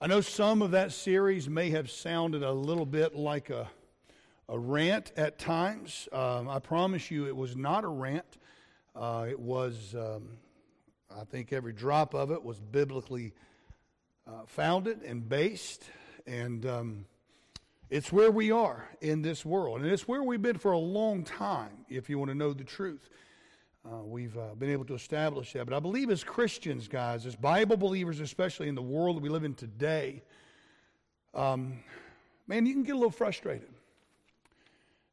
I know some of that series may have sounded a little bit like a, a rant at times. Um, I promise you it was not a rant. Uh, it was, um, I think every drop of it was biblically uh, founded and based. And um, it's where we are in this world. And it's where we've been for a long time, if you want to know the truth. Uh, we've uh, been able to establish that. But I believe as Christians, guys, as Bible believers, especially in the world that we live in today, um, man, you can get a little frustrated.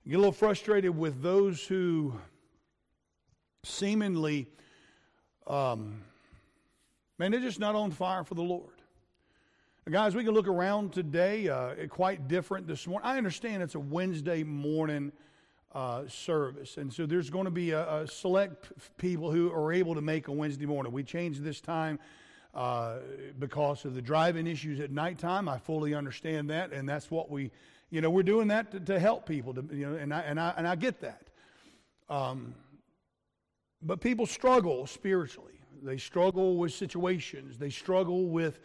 Get a little frustrated with those who seemingly, um, man, they're just not on fire for the Lord. Guys, we can look around today, uh, quite different this morning. I understand it's a Wednesday morning uh, service. And so there's going to be a, a, select people who are able to make a Wednesday morning. We changed this time uh, because of the driving issues at nighttime. I fully understand that, and that's what we, you know, we're doing that to, to help people. To, you know, and I and I and I get that. Um, but people struggle spiritually. They struggle with situations. They struggle with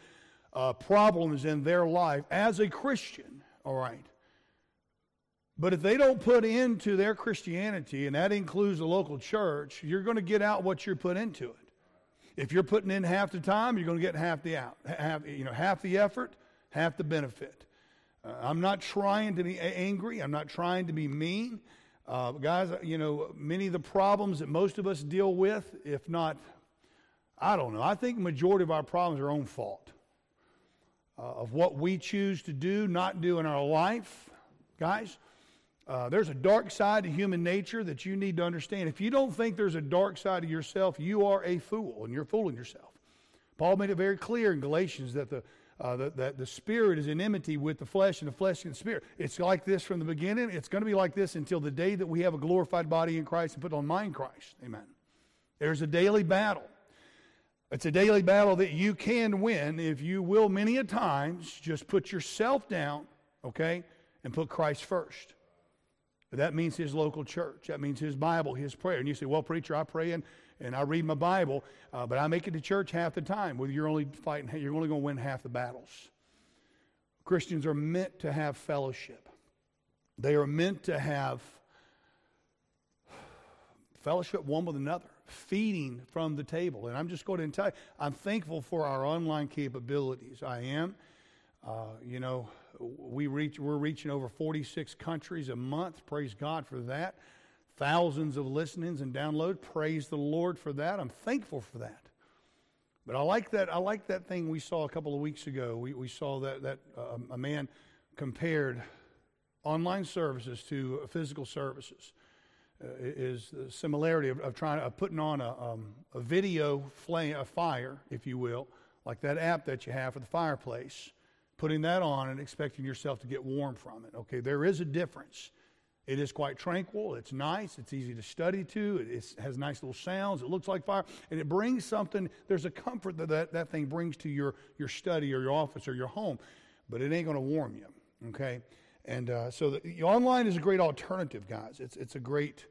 uh, problems in their life as a Christian. All right. But if they don't put into their Christianity, and that includes the local church, you're going to get out what you're put into it. If you're putting in half the time, you're going to get half the out, half, you know, half the effort, half the benefit. Uh, I'm not trying to be angry. I'm not trying to be mean. Uh, guys, you know, many of the problems that most of us deal with, if not, I don't know, I think majority of our problems are our own fault. Uh, of what we choose to do, not do in our life. Guys, uh, there's a dark side to human nature that you need to understand. If you don't think there's a dark side of yourself, you are a fool, and you're fooling yourself. Paul made it very clear in Galatians that the, uh, the, that the spirit is in enmity with the flesh, and the flesh and the spirit. It's like this from the beginning. It's going to be like this until the day that we have a glorified body in Christ and put on mind Christ. Amen. There's a daily battle. It's a daily battle that you can win if you will, many a times, just put yourself down, okay, and put Christ first. That means his local church. That means his Bible, his prayer. And you say, well, preacher, I pray and, and I read my Bible, uh, but I make it to church half the time. Well, you're only fighting, you're only going to win half the battles. Christians are meant to have fellowship. They are meant to have fellowship one with another, feeding from the table. And I'm just going to tell you, I'm thankful for our online capabilities. I am. Uh, you know, we reach, we're reaching over 46 countries a month. Praise God for that. Thousands of listenings and downloads. Praise the Lord for that. I'm thankful for that. But I like that. I like that thing we saw a couple of weeks ago. We, we saw that that uh, a man compared online services to physical services. Uh, is the similarity of, of trying of putting on a, um, a video flame, a fire, if you will, like that app that you have for the fireplace putting that on and expecting yourself to get warm from it. Okay, there is a difference. It is quite tranquil. It's nice. It's easy to study to. It has nice little sounds. It looks like fire. And it brings something, there's a comfort that that, that thing brings to your, your study or your office or your home. But it ain't going to warm you. Okay? And uh, so the, online is a great alternative, guys. It's, it's a great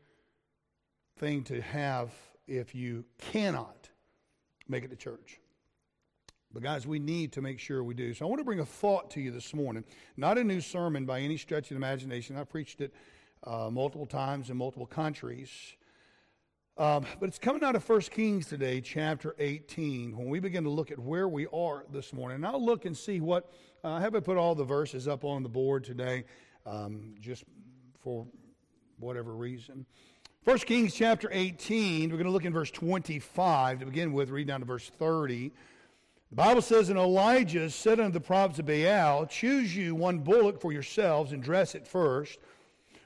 thing to have if you cannot make it to church. But, guys, we need to make sure we do. So, I want to bring a thought to you this morning. Not a new sermon by any stretch of the imagination. I preached it uh, multiple times in multiple countries. Um, but it's coming out of 1 Kings today, chapter 18, when we begin to look at where we are this morning. And I'll look and see what, uh, I haven't put all the verses up on the board today, um, just for whatever reason. 1 Kings chapter 18, we're going to look in verse 25 to begin with, read down to verse 30. The Bible says, And Elijah said unto the prophets of Baal, Choose you one bullock for yourselves, and dress it first.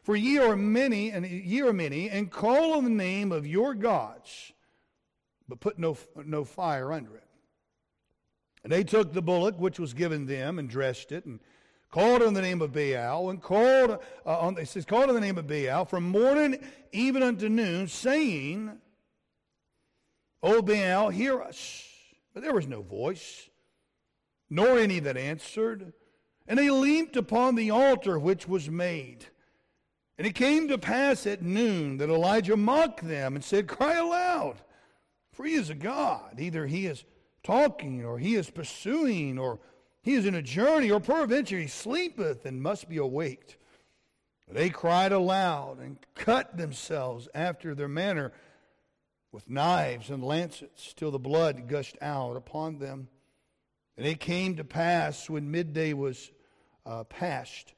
For ye are many, and ye are many, and call on the name of your gods, but put no, no fire under it. And they took the bullock which was given them, and dressed it, and called on the name of Baal, and called uh, on, it says, called on the name of Baal from morning even unto noon, saying, O Baal, hear us. But there was no voice, nor any that answered. And they leaped upon the altar which was made. And it came to pass at noon that Elijah mocked them and said, Cry aloud, for he is a God. Either he is talking, or he is pursuing, or He is in a journey, or peradventure he sleepeth and must be awaked. They cried aloud and cut themselves after their manner with knives and lancets till the blood gushed out upon them. And it came to pass when midday was uh, past,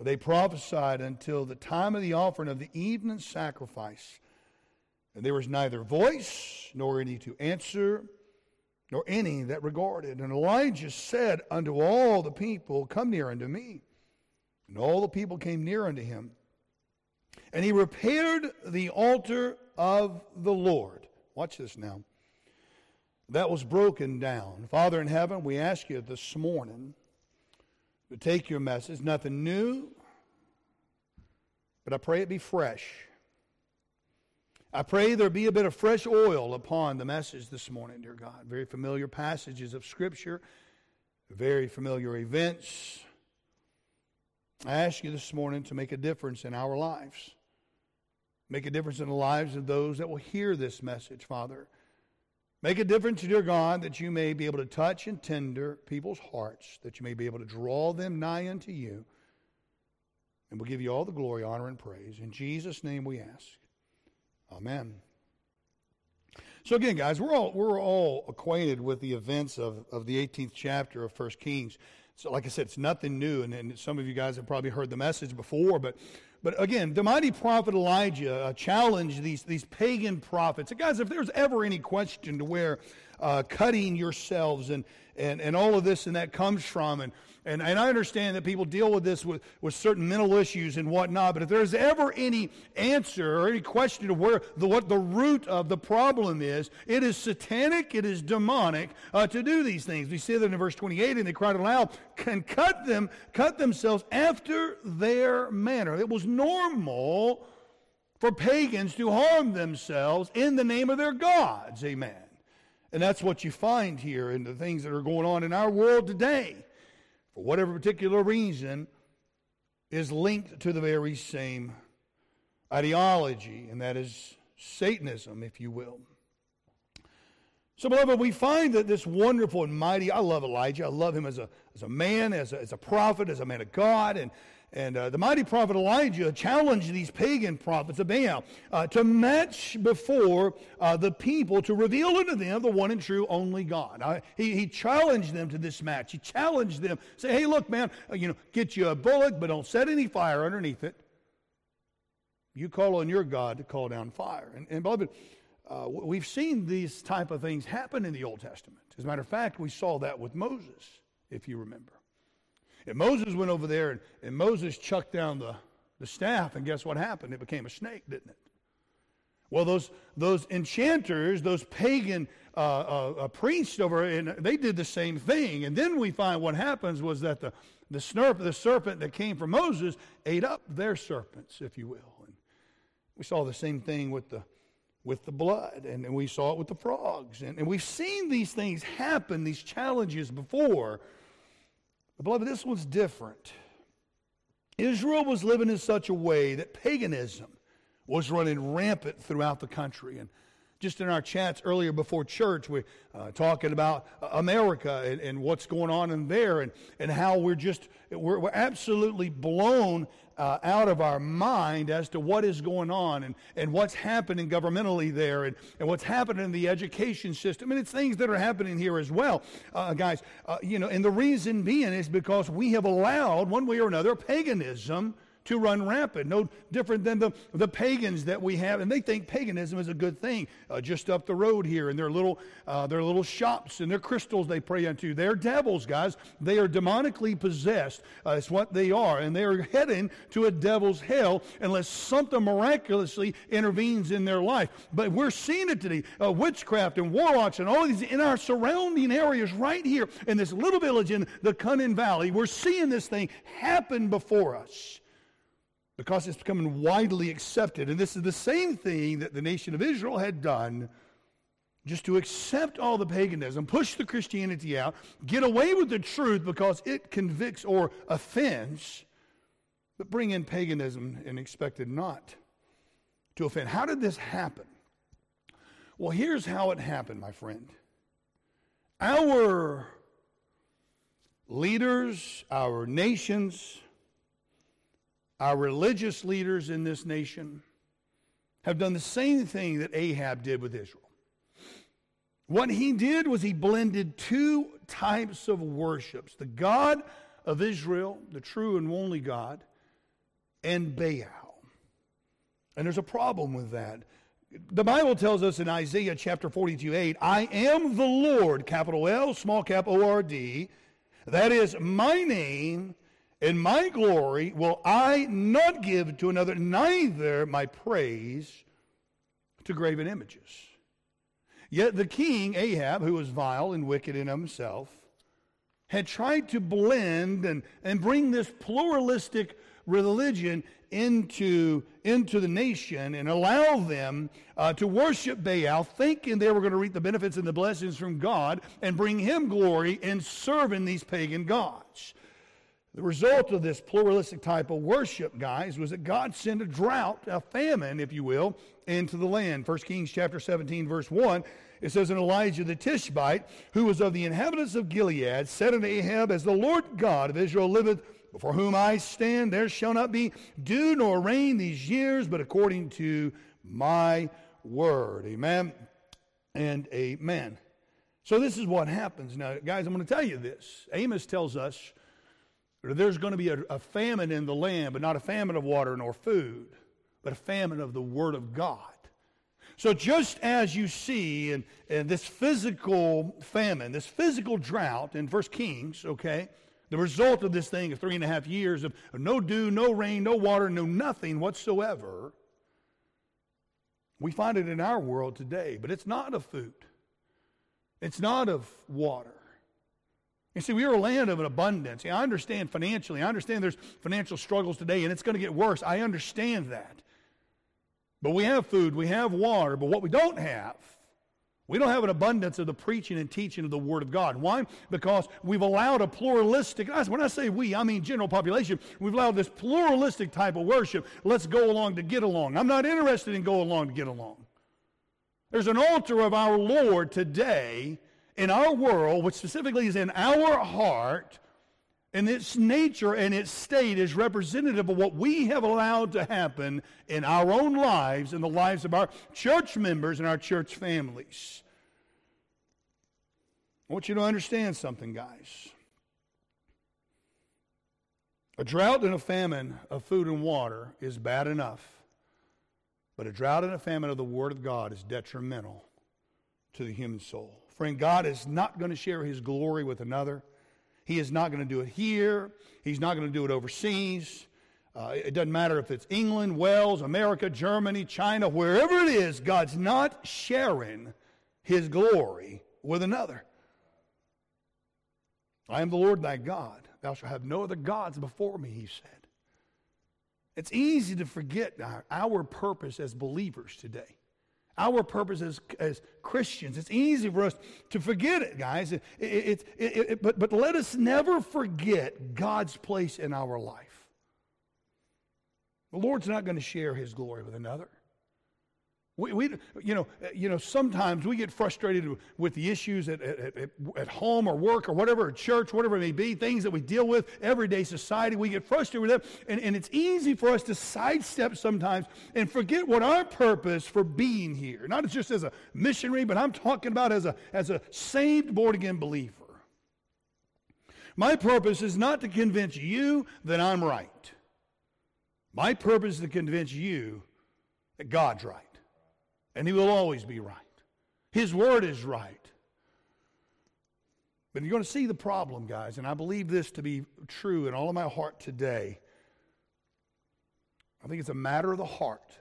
they prophesied until the time of the offering of the evening sacrifice. And there was neither voice nor any to answer, nor any that regarded. And Elijah said unto all the people, Come near unto me. And all the people came near unto him. And he repaired the altar of the Lord. Watch this now. That was broken down. Father in heaven, we ask you this morning to take your message, nothing new, but I pray it be fresh. I pray there be a bit of fresh oil upon the message this morning, dear God. Very familiar passages of Scripture, very familiar events. I ask you this morning to make a difference in our lives. Make a difference in the lives of those that will hear this message, Father. Make a difference, dear God, that you may be able to touch and tender people's hearts, that you may be able to draw them nigh unto you. And we'll give you all the glory, honor, and praise. In Jesus' name we ask. Amen. So again, guys, we're all we're all acquainted with the events of, of the 18th chapter of First Kings. So, like I said, it's nothing new, and, and some of you guys have probably heard the message before, but but again, the mighty prophet Elijah uh, challenged these, these pagan prophets. Guys, if there's ever any question to where uh, cutting yourselves and, and, and all of this and that comes from, and, and, and I understand that people deal with this with, with certain mental issues and whatnot, but if there's ever any answer or any question of where the, what the root of the problem is, it is satanic, it is demonic uh, to do these things. We see that in verse 28, and they cried aloud, can cut them, cut themselves after their manner. It was normal for pagans to harm themselves in the name of their gods. Amen. And that's what you find here in the things that are going on in our world today for whatever particular reason, is linked to the very same ideology, and that is Satanism, if you will. So, beloved, we find that this wonderful and mighty, I love Elijah. I love him as a, as a man, as a, as a prophet, as a man of God. And and uh, the mighty prophet Elijah challenged these pagan prophets of Baal uh, to match before uh, the people to reveal unto them the one and true only God. Uh, he, he challenged them to this match. He challenged them, say, hey, look, man, uh, you know, get you a bullock, but don't set any fire underneath it. You call on your God to call down fire. And, and beloved, uh, we've seen these type of things happen in the Old Testament. As a matter of fact, we saw that with Moses, if you remember. And Moses went over there and, and Moses chucked down the, the staff, and guess what happened? It became a snake, didn't it? Well, those, those enchanters, those pagan uh, uh, uh, priests over, and they did the same thing. And then we find what happens was that the, the, snurp, the serpent that came from Moses ate up their serpents, if you will. And we saw the same thing with the, with the blood, and, and we saw it with the frogs. And, and we've seen these things happen, these challenges before. But beloved, this one's different. Israel was living in such a way that paganism was running rampant throughout the country. And just in our chats earlier before church, we're uh, talking about uh, America and, and, what's going on in there and, and how we're just, we're, we're absolutely blown uh, out of our mind as to what is going on and, and what's happening governmentally there and, and what's happening in the education system. And it's things that are happening here as well, uh, guys. Uh, you know, and the reason being is because we have allowed, one way or another, paganism to run rampant. No different than the, the pagans that we have, and they think paganism is a good thing. Uh, just up the road here, and their little uh, their little shops and their crystals they pray unto. They're devils, guys. They are demonically possessed. Uh, it's what they are, and they are heading to a devil's hell unless something miraculously intervenes in their life. But we're seeing it today: uh, witchcraft and warlocks and all these in our surrounding areas, right here in this little village in the Cynon Valley. We're seeing this thing happen before us because it's becoming widely accepted. And this is the same thing that the nation of Israel had done just to accept all the paganism, push the Christianity out, get away with the truth because it convicts or offends, but bring in paganism and expect it not to offend. How did this happen? Well, here's how it happened, my friend. Our leaders, our nations, our religious leaders in this nation have done the same thing that Ahab did with Israel. What he did was he blended two types of worships the God of Israel, the true and only God, and Baal. And there's a problem with that. The Bible tells us in Isaiah chapter 42 8, I am the Lord, capital L, small cap O R D. That is my name and my glory will I not give to another, neither my praise to graven images. Yet the king, Ahab, who was vile and wicked in himself, had tried to blend and, and bring this pluralistic religion into, into the nation and allow them uh, to worship Baal, thinking they were going to reap the benefits and the blessings from God and bring him glory in serving these pagan gods. The result of this pluralistic type of worship, guys, was that God sent a drought, a famine, if you will, into the land. 1 Kings chapter 17, verse 1, it says, And Elijah the Tishbite, who was of the inhabitants of Gilead, said unto Ahab, As the Lord God of Israel liveth, before whom I stand, there shall not be dew nor rain these years, but according to my word. Amen and amen. So this is what happens. Now, guys, I'm going to tell you this. Amos tells us there's going to be a, a famine in the land, but not a famine of water nor food, but a famine of the Word of God. So, just as you see in, in, this physical famine, this physical drought in First Kings, okay, the result of this thing of three and a half years of no dew, no rain, no water, no nothing whatsoever, we find it in our world today. But it's not of food, it's not of water, you see, we are a land of an abundance. I understand financially. I understand there's financial struggles today, and it's going to get worse. I understand that. But we have food, we have water, but what we don't have, we don't have an abundance of the preaching and teaching of the Word of God. Why? Because we've allowed a pluralistic, when I say we, I mean general population, we've allowed this pluralistic type of worship. Let's go along to get along. I'm not interested in go along to get along. There's an altar of our Lord today in our world, which specifically is in our heart, and its nature and its state is representative of what we have allowed to happen in our own lives and the lives of our church members and our church families. I want you to understand something, guys. A drought and a famine of food and water is bad enough, but a drought and a famine of the Word of God is detrimental to the human soul. Friend, God is not going to share his glory with another. He is not going to do it here. He's not going to do it overseas. Uh, it doesn't matter if it's England, Wales, America, Germany, China, wherever it is, God's not sharing his glory with another. I am the Lord thy God. Thou shalt have no other gods before me, he said. It's easy to forget our, our purpose as believers today our purpose as, as Christians. It's easy for us to forget it, guys. It, it, it, but, but let us never forget God's place in our life. The Lord's not going to share his glory with another. We, we, you, know, uh, you know, sometimes we get frustrated with the issues at, at, at, home or work or whatever, at church, whatever it may be, things that we deal with, everyday society. We get frustrated with them. And, and it's easy for us to sidestep sometimes and forget what our purpose for being here, not just as a missionary, but I'm talking about as a, as a saved, born again believer. My purpose is not to convince you that I'm right. My purpose is to convince you that God's right and he will always be right. His word is right. But you're going to see the problem, guys, and I believe this to be true in all of my heart today. I think it's a matter of the heart.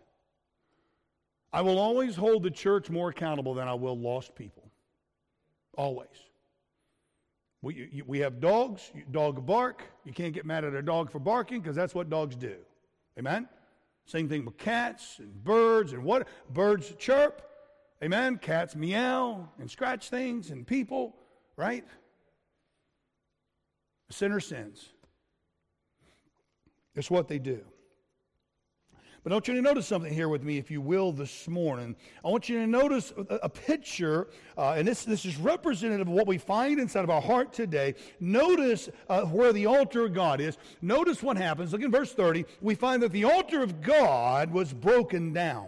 I will always hold the church more accountable than I will lost people. Always. We, you, we have dogs, dog bark. You can't get mad at a dog for barking because that's what dogs do. Amen? Same thing with cats and birds and what? Birds chirp. Amen. Cats meow and scratch things and people, right? sinner sins. It's what they do. But I want you to notice something here with me, if you will, this morning. I want you to notice a, picture, uh, and this, this is representative of what we find inside of our heart today. Notice uh, where the altar of God is. Notice what happens. Look in verse 30. We find that the altar of God was broken down.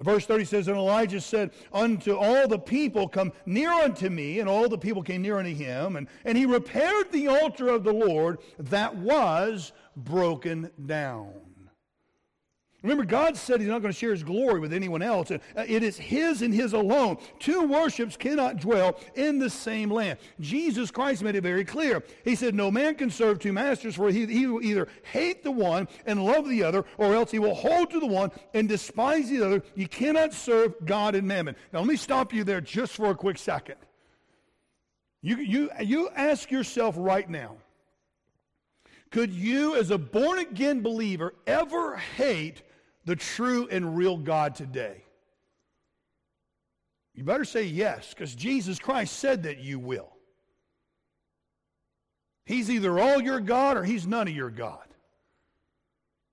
Verse 30 says, And Elijah said unto all the people, Come near unto me. And all the people came near unto him. And, and he repaired the altar of the Lord that was broken down. Remember, God said He's not going to share His glory with anyone else. Uh, it is His and His alone. Two worships cannot dwell in the same land. Jesus Christ made it very clear. He said, No man can serve two masters, for he, he will either hate the one and love the other, or else he will hold to the one and despise the other. You cannot serve God and mammon. Now, let me stop you there just for a quick second. You, you, you ask yourself right now could you, as a born again believer, ever hate the true and real God today? You better say yes, because Jesus Christ said that you will. He's either all your God or he's none of your God.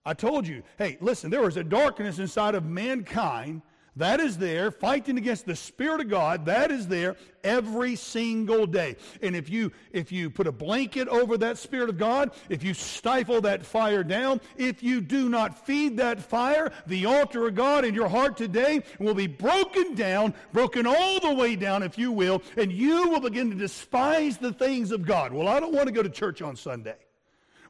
I told you, hey, listen, there was a darkness inside of mankind that is there, fighting against the Spirit of God. That is there every single day. And if you if you put a blanket over that Spirit of God, if you stifle that fire down, if you do not feed that fire, the altar of God in your heart today will be broken down, broken all the way down, if you will, and you will begin to despise the things of God. Well, I don't want to go to church on Sunday.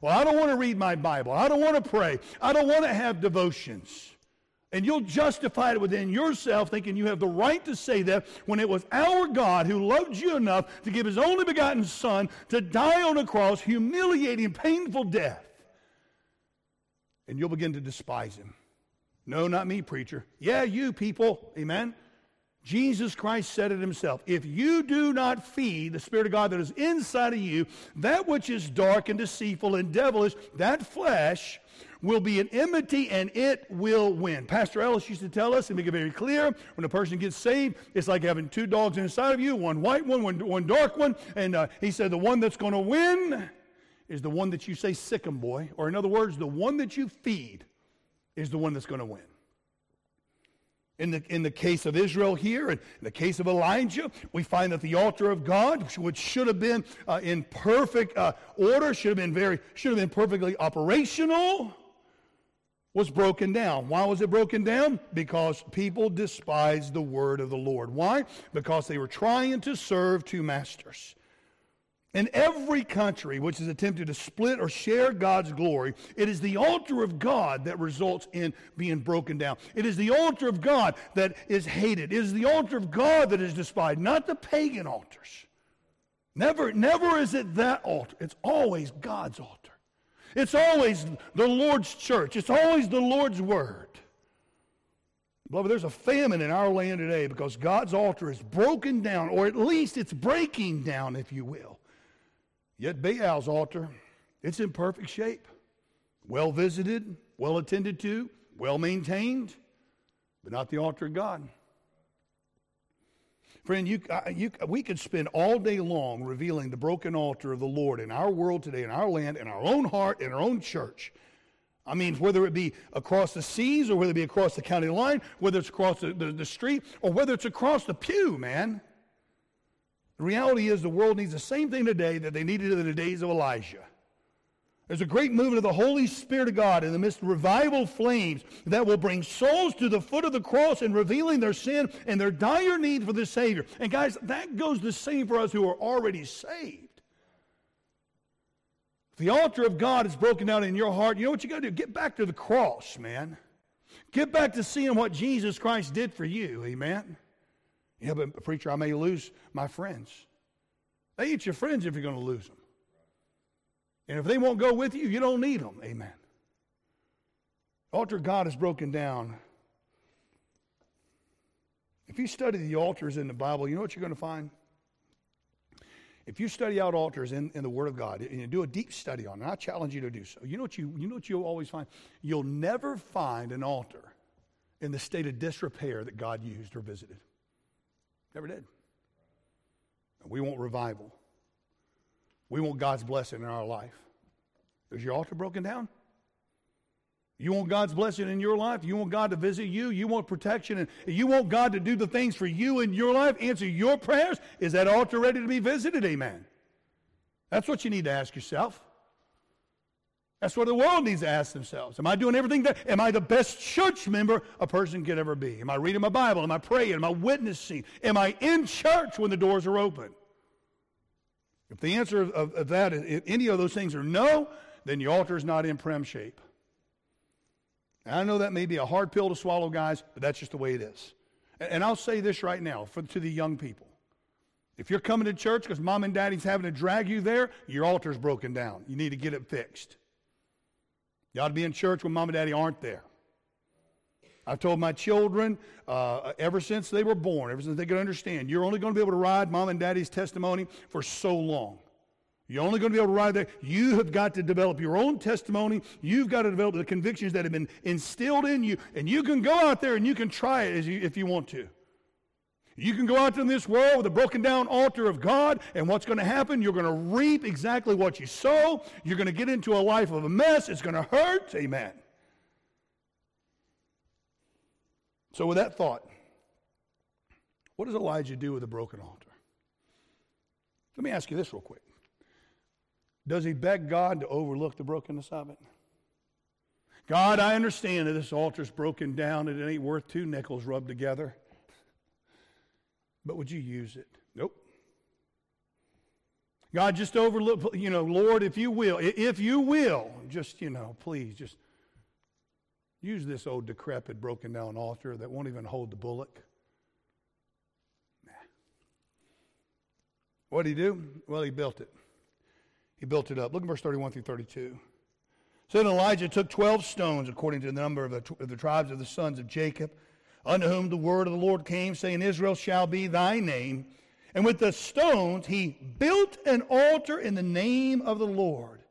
Well, I don't want to read my Bible. I don't want to pray. I don't want to have devotions. And you'll justify it within yourself, thinking you have the right to say that when it was our God who loved you enough to give his only begotten Son to die on a cross, humiliating, painful death. And you'll begin to despise him. No, not me, preacher. Yeah, you people. Amen. Jesus Christ said it himself. If you do not feed the Spirit of God that is inside of you, that which is dark and deceitful and devilish, that flesh will be an enmity and it will win. Pastor Ellis used to tell us and make it very clear when a person gets saved, it's like having two dogs inside of you one white one, one, one dark one. And uh, he said the one that's going to win is the one that you say, sick 'em, boy. Or in other words, the one that you feed is the one that's going to win. In the, in the case of Israel here, and in the case of Elijah, we find that the altar of God, which should have been uh, in perfect uh, order, should have been very, should have been perfectly operational, was broken down. Why was it broken down? Because people despised the word of the Lord. Why? Because they were trying to serve two masters. In every country which has attempted to split or share God's glory, it is the altar of God that results in being broken down. It is the altar of God that is hated. It is the altar of God that is despised, not the pagan altars. Never, never is it that altar. It's always God's altar. It's always the Lord's church. It's always the Lord's word. Beloved, there's a famine in our land today because God's altar is broken down, or at least it's breaking down, if you will. Yet Baal's altar, it's in perfect shape, well visited, well attended to, well maintained, but not the altar of God. Friend, you, you, we could spend all day long revealing the broken altar of the Lord in our world today, in our land, in our own heart, in our own church. I mean, whether it be across the seas or whether it be across the county line, whether it's across the, the, the street or whether it's across the pew, man. The reality is the world needs the same thing today that they needed in the days of Elijah. There's a great movement of the Holy Spirit of God in the midst of revival flames that will bring souls to the foot of the cross and revealing their sin and their dire need for the Savior. And guys, that goes the same for us who are already saved. If the altar of God is broken down in your heart, you know what you got to do? Get back to the cross, man. Get back to seeing what Jesus Christ did for you. Amen. Yeah, but preacher, I may lose my friends. They ain't your friends if you're going to lose them. And if they won't go with you, you don't need them. Amen. Altar God is broken down. If you study the altars in the Bible, you know what you're going to find? If you study out altars in, in the Word of God and you do a deep study on it, I challenge you to do so. You know what you you know what you'll always find? You'll never find an altar in the state of disrepair that God used or visited. Never did. We want revival. We want God's blessing in our life. Is your altar broken down? You want God's blessing in your life? You want God to visit you? You want protection? And you want God to do the things for you in your life? Answer your prayers? Is that altar ready to be visited? Amen. That's what you need to ask yourself. That's what the world needs to ask themselves. Am I doing everything that, am I the best church member a person could ever be? Am I reading my Bible? Am I praying? Am I witnessing? Am I in church when the doors are open? If the answer of, of that, if any of those things are no, then your altar is not in prem shape. I know that may be a hard pill to swallow, guys, but that's just the way it is. And, and I'll say this right now for, to the young people. If you're coming to church because mom and daddy's having to drag you there, your altar's broken down. You need to get it fixed. You ought to be in church when mom and daddy aren't there. I've told my children uh, ever since they were born, ever since they could understand, you're only going to be able to ride mom and daddy's testimony for so long. You're only going to be able to ride there. You have got to develop your own testimony. You've got to develop the convictions that have been instilled in you. And you can go out there and you can try it you, if you want to. You can go out in this world with a broken down altar of God, and what's going to happen? You're going to reap exactly what you sow. You're going to get into a life of a mess. It's going to hurt. Amen. So, with that thought, what does Elijah do with a broken altar? Let me ask you this real quick. Does he beg God to overlook the brokenness of it? God, I understand that this altar's broken down and it ain't worth two nickels rubbed together. But would you use it? Nope. God, just overlook, you know, Lord, if you will, if you will, just, you know, please, just use this old decrepit, broken down altar that won't even hold the bullock. Nah. What did he do? Well, he built it. He built it up. Look at verse 31 through 32. So then Elijah took 12 stones, according to the number of the, of the tribes of the sons of Jacob, unto whom the word of the Lord came, saying, Israel shall be thy name. And with the stones he built an altar in the name of the Lord.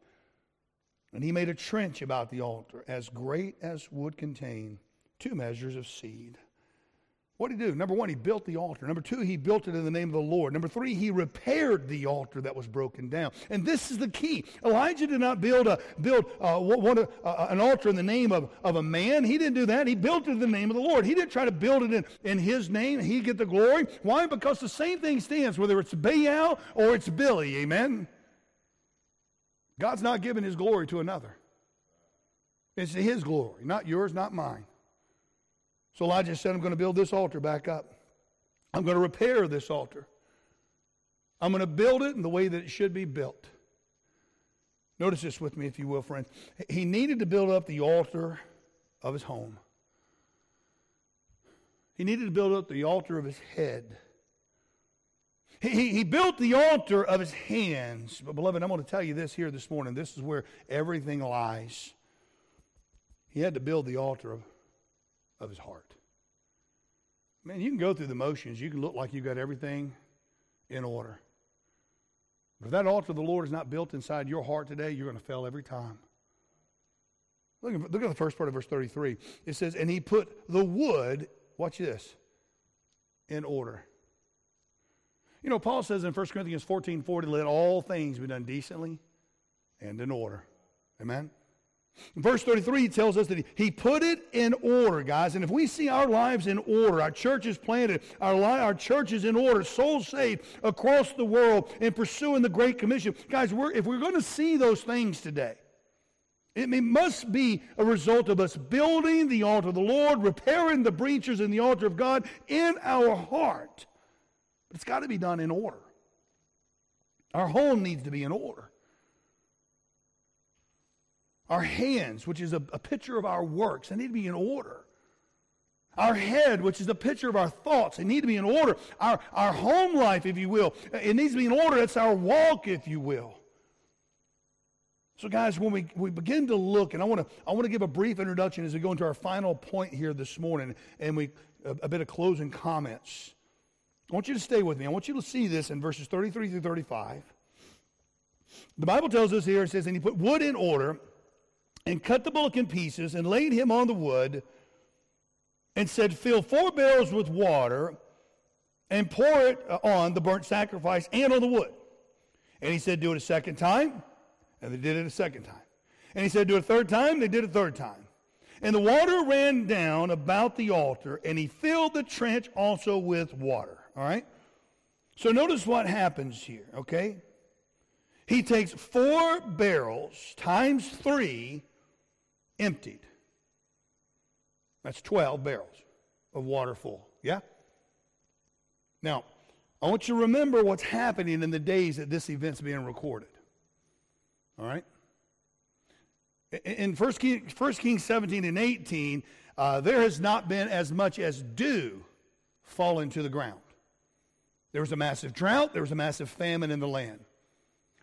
And he made a trench about the altar, as great as would contain two measures of seed. What did he do? Number one, he built the altar. Number two, he built it in the name of the Lord. Number three, he repaired the altar that was broken down. And this is the key. Elijah did not build a build uh, one, uh, an altar in the name of, of a man. He didn't do that. He built it in the name of the Lord. He didn't try to build it in, in his name. He get the glory. Why? Because the same thing stands, whether it's Baal or it's Billy. Amen. God's not giving his glory to another. It's his glory, not yours, not mine. So Elijah said, I'm going to build this altar back up. I'm going to repair this altar. I'm going to build it in the way that it should be built. Notice this with me, if you will, friends. He needed to build up the altar of his home. He needed to build up the altar of his head. He, he built the altar of his hands. But, beloved, I'm going to tell you this here this morning. This is where everything lies. He had to build the altar of of his heart. Man, you can go through the motions. You can look like you've got everything in order. But if that altar of the Lord is not built inside your heart today, you're going to fail every time. Look, look at the first part of verse 33. It says, And he put the wood, watch this, in order. You know, Paul says in 1 Corinthians 14 40, let all things be done decently and in order. Amen? Verse 33 tells us that he he put it in order, guys. And if we see our lives in order, our churches planted, our, li- our churches in order, souls saved across the world, and pursuing the Great Commission, guys, we're, if we're going to see those things today, it must be a result of us building the altar of the Lord, repairing the breaches in the altar of God in our heart. But it's got to be done in order. Our home needs to be in order. Our hands, which is a, a picture of our works, they need to be in order. Our head, which is a picture of our thoughts, they need to be in order. Our, our home life, if you will, it needs to be in order. It's our walk, if you will. So, guys, when we, we begin to look, and I want to I want to give a brief introduction as we go into our final point here this morning, and we a, a bit of closing comments. I want you to stay with me. I want you to see this in verses 33 through 35. The Bible tells us here, it says, and he put wood in order and cut the bullock in pieces and laid him on the wood and said, Fill four barrels with water and pour it on the burnt sacrifice and on the wood. And he said, Do it a second time. And they did it a second time. And he said, Do it a third time. They did it a third time. And the water ran down about the altar, and he filled the trench also with water. All right? So notice what happens here, okay? He takes four barrels times three emptied. That's 12 barrels of water full. Yeah? Now, I want you to remember what's happening in the days that this event's being recorded. All right? In 1 King, 1 Kings 17 and 18, uh, there has not been as much as dew falling to the ground. There was a massive drought, there was a massive famine in the land.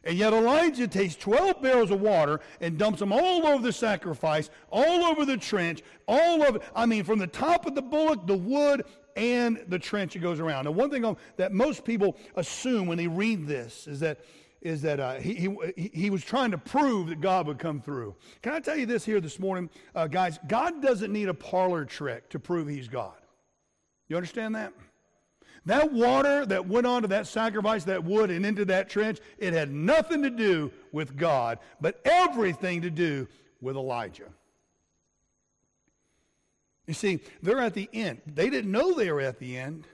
And yet Elijah takes 12 barrels of water and dumps them all over the sacrifice, all over the trench, all over, I mean, from the top of the bullock, the wood, and the trench it goes around. Now, one thing that most people assume when they read this is that is that uh, he, he, he was trying to prove that God would come through. Can I tell you this here this morning, uh, guys? God doesn't need a parlor trick to prove he's God. You understand that? That water that went onto that sacrifice, that wood, and into that trench, it had nothing to do with God, but everything to do with Elijah. You see, they're at the end. They didn't know they were at the end.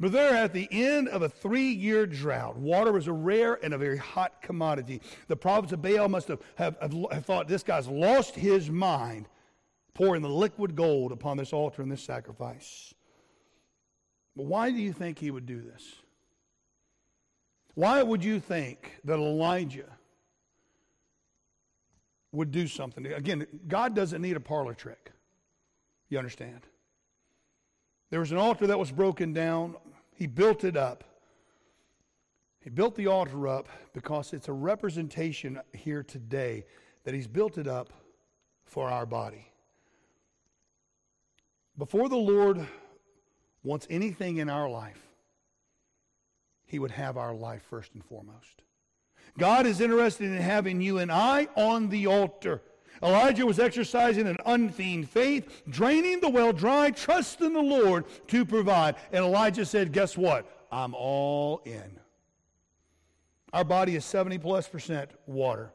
But they're at the end of a three year drought. Water was a rare and a very hot commodity. The prophets of Baal must have, have, have, thought this guy's lost his mind pouring the liquid gold upon this altar and this sacrifice. But why do you think he would do this? Why would you think that Elijah would do something? Again, God doesn't need a parlor trick. You understand? There was an altar that was broken down. He built it up. He built the altar up because it's a representation here today that he's built it up for our body. Before the Lord wants anything in our life, he would have our life first and foremost. God is interested in having you and I on the altar. Elijah was exercising an unfeigned faith, draining the well dry, trusting the Lord to provide. And Elijah said, Guess what? I'm all in. Our body is 70 plus percent water.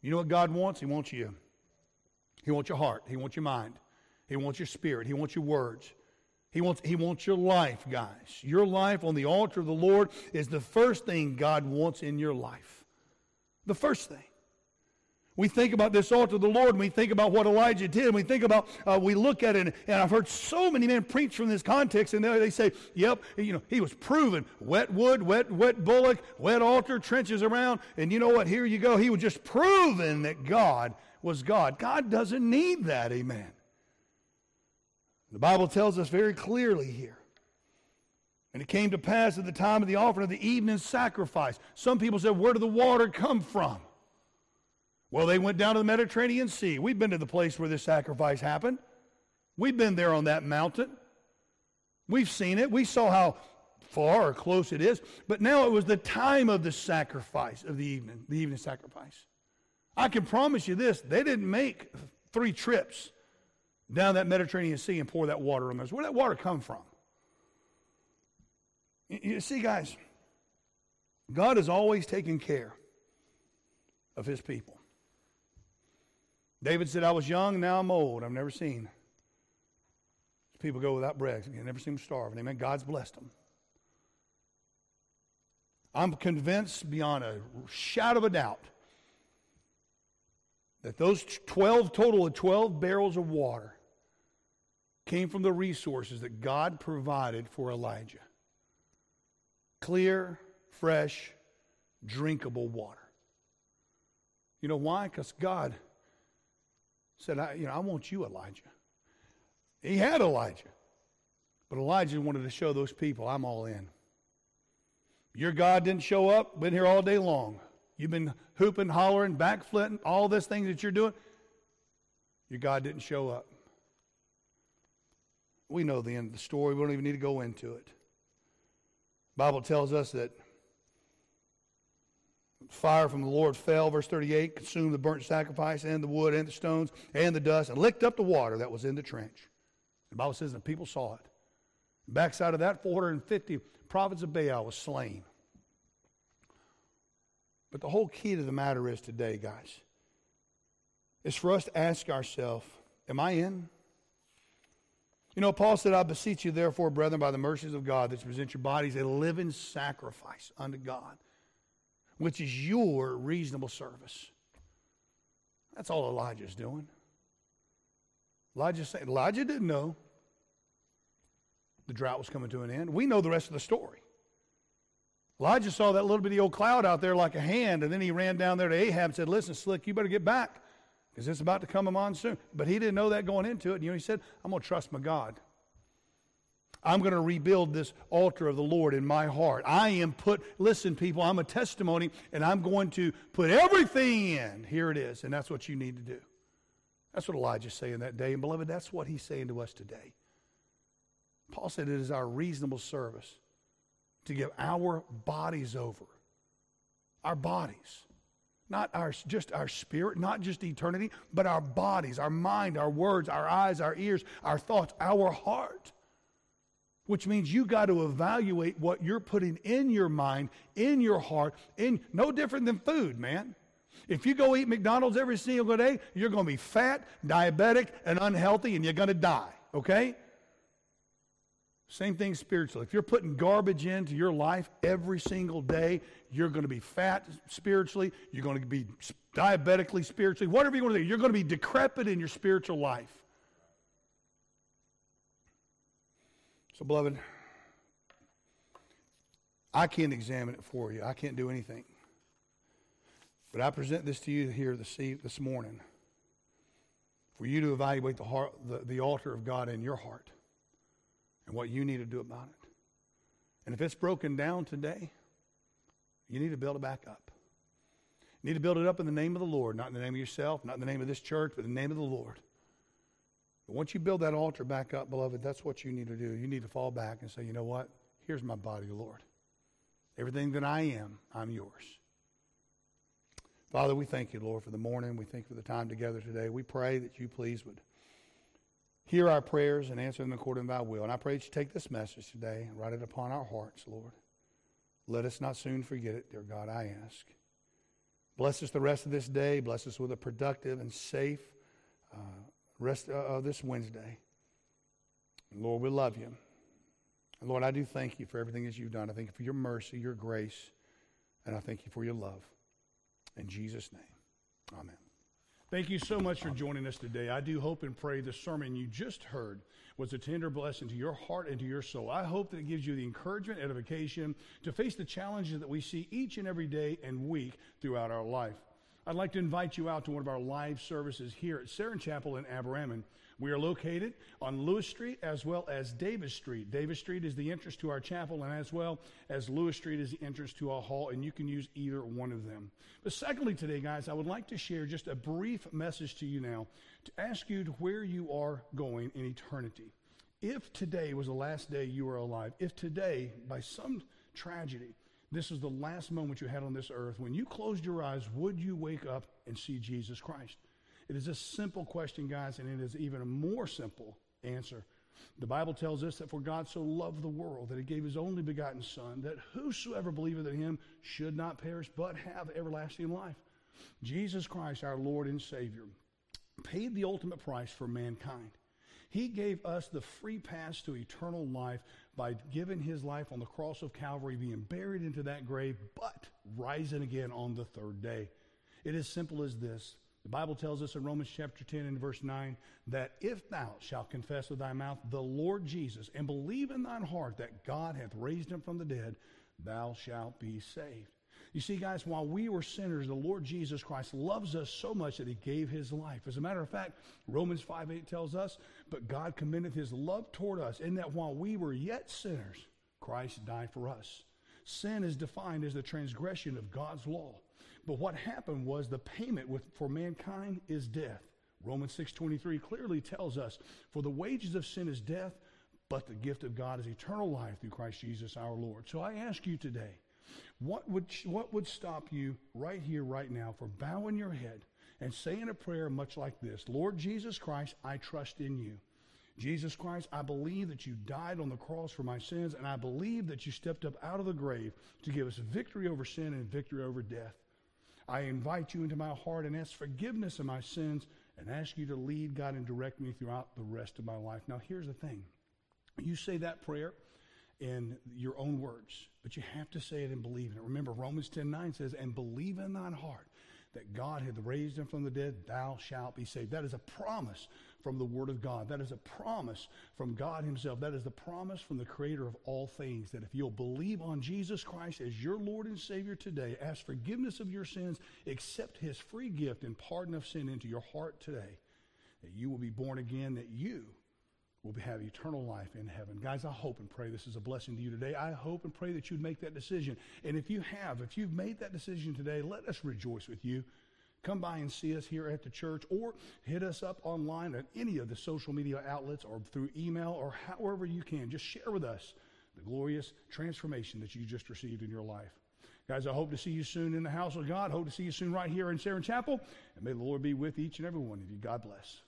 You know what God wants? He wants you. He wants your heart. He wants your mind. He wants your spirit. He wants your words. He wants, he wants your life, guys. Your life on the altar of the Lord is the first thing God wants in your life. The first thing. We think about this altar of the Lord, and we think about what Elijah did, and we think about, uh, we look at it, and, I've heard so many men preach from this context, and they, they say, yep, you know, he was proven. Wet wood, wet, wet bullock, wet altar, trenches around, and you know what? Here you go. He was just proven that God was God. God doesn't need that, amen. The Bible tells us very clearly here. And it came to pass at the time of the offering of the evening sacrifice. Some people said, Where did the water come from? Well, they went down to the Mediterranean Sea. We've been to the place where this sacrifice happened. We've been there on that mountain. We've seen it. We saw how far or close it is. But now it was the time of the sacrifice of the evening, the evening sacrifice. I can promise you this they didn't make three trips down that Mediterranean Sea and pour that water on those. Where did that water come from? You see, guys, God is always taking care of his people. David said, I was young, now I'm old. I've never seen people go without bread. I've never seen them starve. Amen. God's blessed them. I'm convinced beyond a shadow of a doubt that those 12 total of 12 barrels of water came from the resources that God provided for Elijah clear, fresh, drinkable water. You know why? Because God said, I, you know, I want you, Elijah. He had Elijah. But Elijah wanted to show those people, I'm all in. Your God didn't show up, been here all day long. You've been hooping, hollering, backflipping, all this thing that you're doing. Your God didn't show up. We know the end of the story. We don't even need to go into it. The Bible tells us that Fire from the Lord fell, verse 38, consumed the burnt sacrifice and the wood and the stones and the dust and licked up the water that was in the trench. The Bible says the people saw it. Backside of that, 450 prophets of Baal was slain. But the whole key to the matter is today, guys, is for us to ask ourselves Am I in? You know, Paul said, I beseech you, therefore, brethren, by the mercies of God, that you present your bodies a living sacrifice unto God, which is your reasonable service. That's all Elijah's doing. Elijah said, Elijah didn't know the drought was coming to an end. We know the rest of the story. Elijah saw that little bitty old cloud out there like a hand, and then he ran down there to Ahab and said, Listen, Slick, you better get back because it's about to come a monsoon. But he didn't know that going into it. You know, he said, I'm going to trust my God. I'm going to rebuild this altar of the Lord in my heart. I am put, listen, people, I'm a testimony, and I'm going to put everything in. Here it is. And that's what you need to do. That's what Elijah's saying that day. And, beloved, that's what he's saying to us today. Paul said it is our reasonable service to give our bodies over. Our bodies not our, just our spirit, not just eternity, but our bodies, our mind, our words, our eyes, our ears, our thoughts, our heart. Which means you got to evaluate what you're putting in your mind, in your heart, in no different than food, man. If you go eat McDonald's every single day, you're going to be fat, diabetic, and unhealthy, and you're going to die, okay? Same thing spiritually. If you're putting garbage into your life every single day, you're going to be fat spiritually. You're going to be diabetically spiritually. Whatever you want to do, you're going to be decrepit in your spiritual life. So, beloved, I can't examine it for you. I can't do anything. But I present this to you here this, this morning for you to evaluate the, heart, the, the altar of God in your heart and what you need to do about it. And if it's broken down today, you need to build it back up. You need to build it up in the name of the Lord, not in the name of yourself, not in the name of this church, but in the name of the Lord. But once you build that altar back up, beloved, that's what you need to do. You need to fall back and say, you know what? Here's my body, Lord. Everything that I am, I'm yours. Father, we thank you, Lord, for the morning. We thank you for the time together today. We pray that you please would hear our prayers and answer them according to thy will. And I pray that you take this message today and write it upon our hearts, Lord. Let us not soon forget it, dear God, I ask. Bless us the rest of this day. Bless us with a productive and safe uh, rest of this Wednesday. Lord, we love you. And Lord, I do thank you for everything that you've done. I thank you for your mercy, your grace, and I thank you for your love. In Jesus' name, amen. Thank you so much for joining us today. I do hope and pray the sermon you just heard was a tender blessing to your heart and to your soul. I hope that it gives you the encouragement, edification to face the challenges that we see each and every day and week throughout our life. I'd like to invite you out to one of our live services here at Saron Chapel in Aberaman. We are located on Lewis Street as well as Davis Street. Davis Street is the entrance to our chapel, and as well as Lewis Street is the entrance to our hall, and you can use either one of them. But secondly, today, guys, I would like to share just a brief message to you now to ask you to where you are going in eternity. If today was the last day you were alive, if today, by some tragedy, this is the last moment you had on this earth, when you closed your eyes, would you wake up and see Jesus Christ? It is a simple question, guys, and it is even a more simple answer. The Bible tells us that for God so loved the world that he gave his only begotten Son, that whosoever believeth in him should not perish, but have everlasting life. Jesus Christ, our Lord and Savior, paid the ultimate price for mankind. He gave us the free pass to eternal life by giving his life on the cross of Calvary, being buried into that grave, but rising again on the third day. It is simple as this the Bible tells us in Romans chapter 10 and verse 9 that if thou shalt confess with thy mouth the Lord Jesus and believe in thine heart that God hath raised him from the dead, thou shalt be saved. You see, guys, while we were sinners, the Lord Jesus Christ loves us so much that he gave his life. As a matter of fact, Romans 5 8 tells us, But God commendeth his love toward us, in that while we were yet sinners, Christ died for us. Sin is defined as the transgression of God's law. But what happened was the payment with, for mankind is death. Romans 6:23 clearly tells us, "For the wages of sin is death, but the gift of God is eternal life through Christ Jesus our Lord." So I ask you today, what would what would stop you right here right now from bowing your head and saying a prayer much like this? Lord Jesus Christ, I trust in you. Jesus Christ, I believe that you died on the cross for my sins, and I believe that you stepped up out of the grave to give us victory over sin and victory over death. I invite you into my heart and ask forgiveness of my sins and ask you to lead God and direct me throughout the rest of my life. Now, here's the thing you say that prayer in your own words, but you have to say it and believe in it. Remember, Romans 10 9 says, And believe in thine heart that God hath raised him from the dead, thou shalt be saved. That is a promise from the Word of God. That is a promise from God Himself. That is the promise from the Creator of all things that if you'll believe on Jesus Christ as your Lord and Savior today, ask forgiveness of your sins, accept His free gift and pardon of sin into your heart today, that you will be born again, that you will have eternal life in heaven. Guys, I hope and pray this is a blessing to you today. I hope and pray that you'd make that decision. And if you have, if you've made that decision today, let us rejoice with you. Come by and see us here at the church or hit us up online at any of the social media outlets or through email or however you can. Just share with us the glorious transformation that you just received in your life. Guys, I hope to see you soon in the house of God. Hope to see you soon right here in Saron Chapel. And may the Lord be with each and every one of you. God bless.